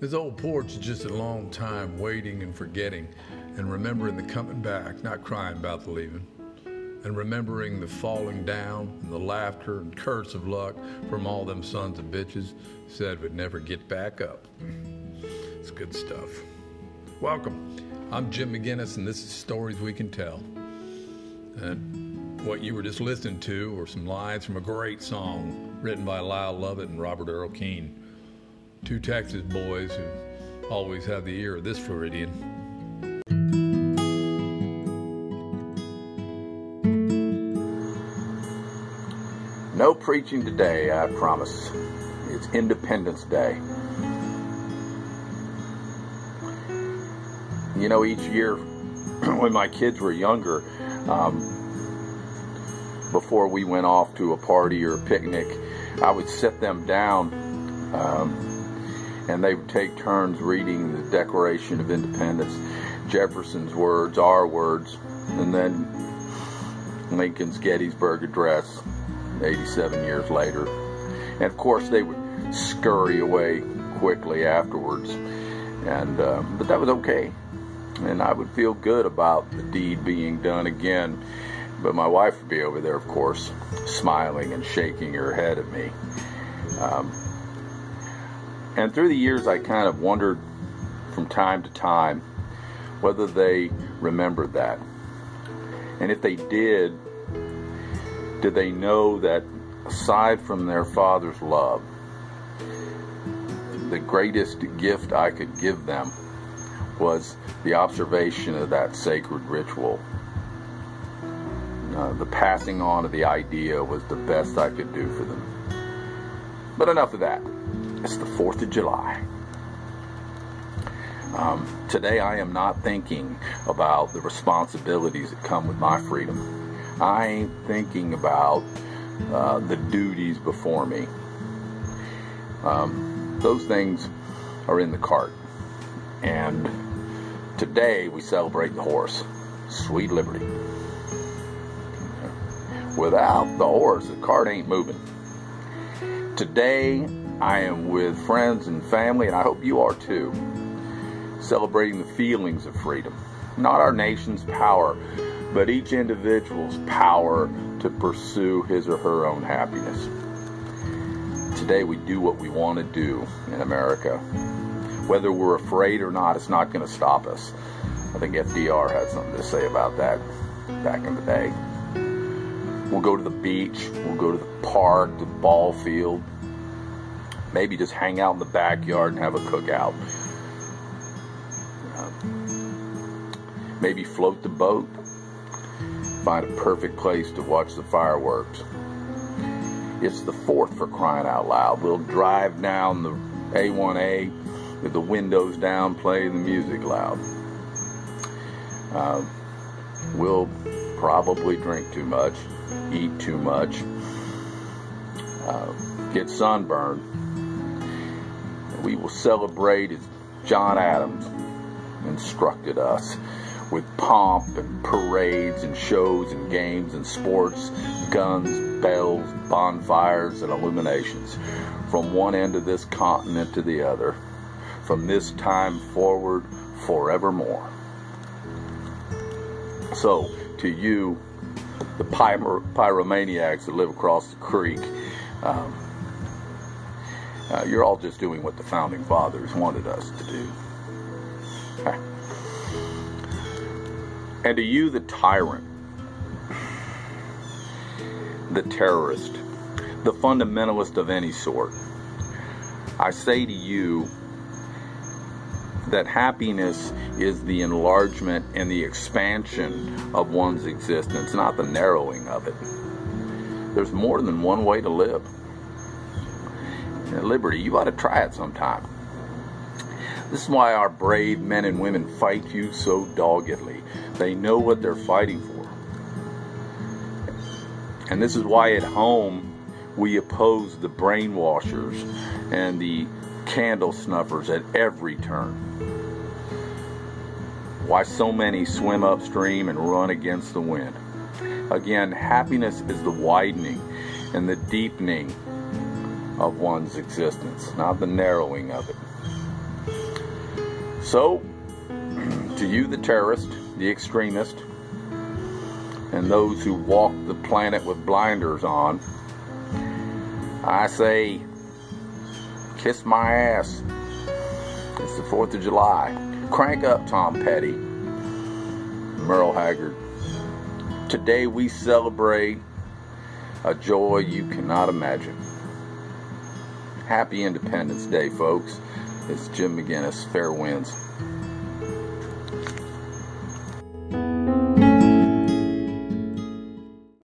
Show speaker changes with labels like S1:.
S1: This old porch is just a long time waiting and forgetting and remembering the coming back, not crying about the leaving. And remembering the falling down and the laughter and curse of luck from all them sons of bitches said would never get back up. It's good stuff. Welcome. I'm Jim McGinnis, and this is Stories We Can Tell. And what you were just listening to were some lines from a great song written by Lyle Lovett and Robert Earl Keen, two Texas boys who always have the ear of this Floridian.
S2: No preaching today, I promise. It's Independence Day. You know, each year when my kids were younger, um, before we went off to a party or a picnic, I would sit them down um, and they would take turns reading the Declaration of Independence, Jefferson's words, our words, and then Lincoln's Gettysburg Address 87 years later. And of course, they would scurry away quickly afterwards. And uh, but that was okay, and I would feel good about the deed being done again. But my wife would be over there, of course, smiling and shaking her head at me. Um, and through the years, I kind of wondered from time to time whether they remembered that. And if they did, did they know that aside from their father's love, the greatest gift I could give them was the observation of that sacred ritual. Uh, the passing on of the idea was the best I could do for them. But enough of that. It's the 4th of July. Um, today I am not thinking about the responsibilities that come with my freedom. I ain't thinking about uh, the duties before me. Um, those things are in the cart. And today we celebrate the horse, Sweet Liberty. Without the horse, the cart ain't moving. Today I am with friends and family, and I hope you are too, celebrating the feelings of freedom. Not our nation's power, but each individual's power to pursue his or her own happiness. Today we do what we want to do in America. Whether we're afraid or not, it's not going to stop us. I think FDR had something to say about that back in the day. We'll go to the beach, we'll go to the park, the ball field, maybe just hang out in the backyard and have a cookout. Uh, maybe float the boat, find a perfect place to watch the fireworks. It's the fourth for crying out loud. We'll drive down the A1A with the windows down, play the music loud. Uh, we'll probably drink too much, eat too much, uh, get sunburned. We will celebrate as John Adams instructed us with pomp and parades and shows and games and sports, guns, bells, bonfires, and illuminations from one end of this continent to the other, from this time forward forevermore. So, to you, the pyromaniacs that live across the creek, um, uh, you're all just doing what the founding fathers wanted us to do. And to you, the tyrant, the terrorist, the fundamentalist of any sort, I say to you that happiness is the enlargement and the expansion of one's existence, not the narrowing of it. There's more than one way to live. At liberty, you ought to try it sometime. This is why our brave men and women fight you so doggedly. They know what they're fighting for. And this is why at home we oppose the brainwashers and the candle snuffers at every turn. Why so many swim upstream and run against the wind. Again, happiness is the widening and the deepening of one's existence, not the narrowing of it. So, to you, the terrorist, the extremist, and those who walk the planet with blinders on, I say, kiss my ass. It's the 4th of July. Crank up, Tom Petty. Merle Haggard. Today we celebrate a joy you cannot imagine. Happy Independence Day, folks. It's Jim McGinnis. Fair winds.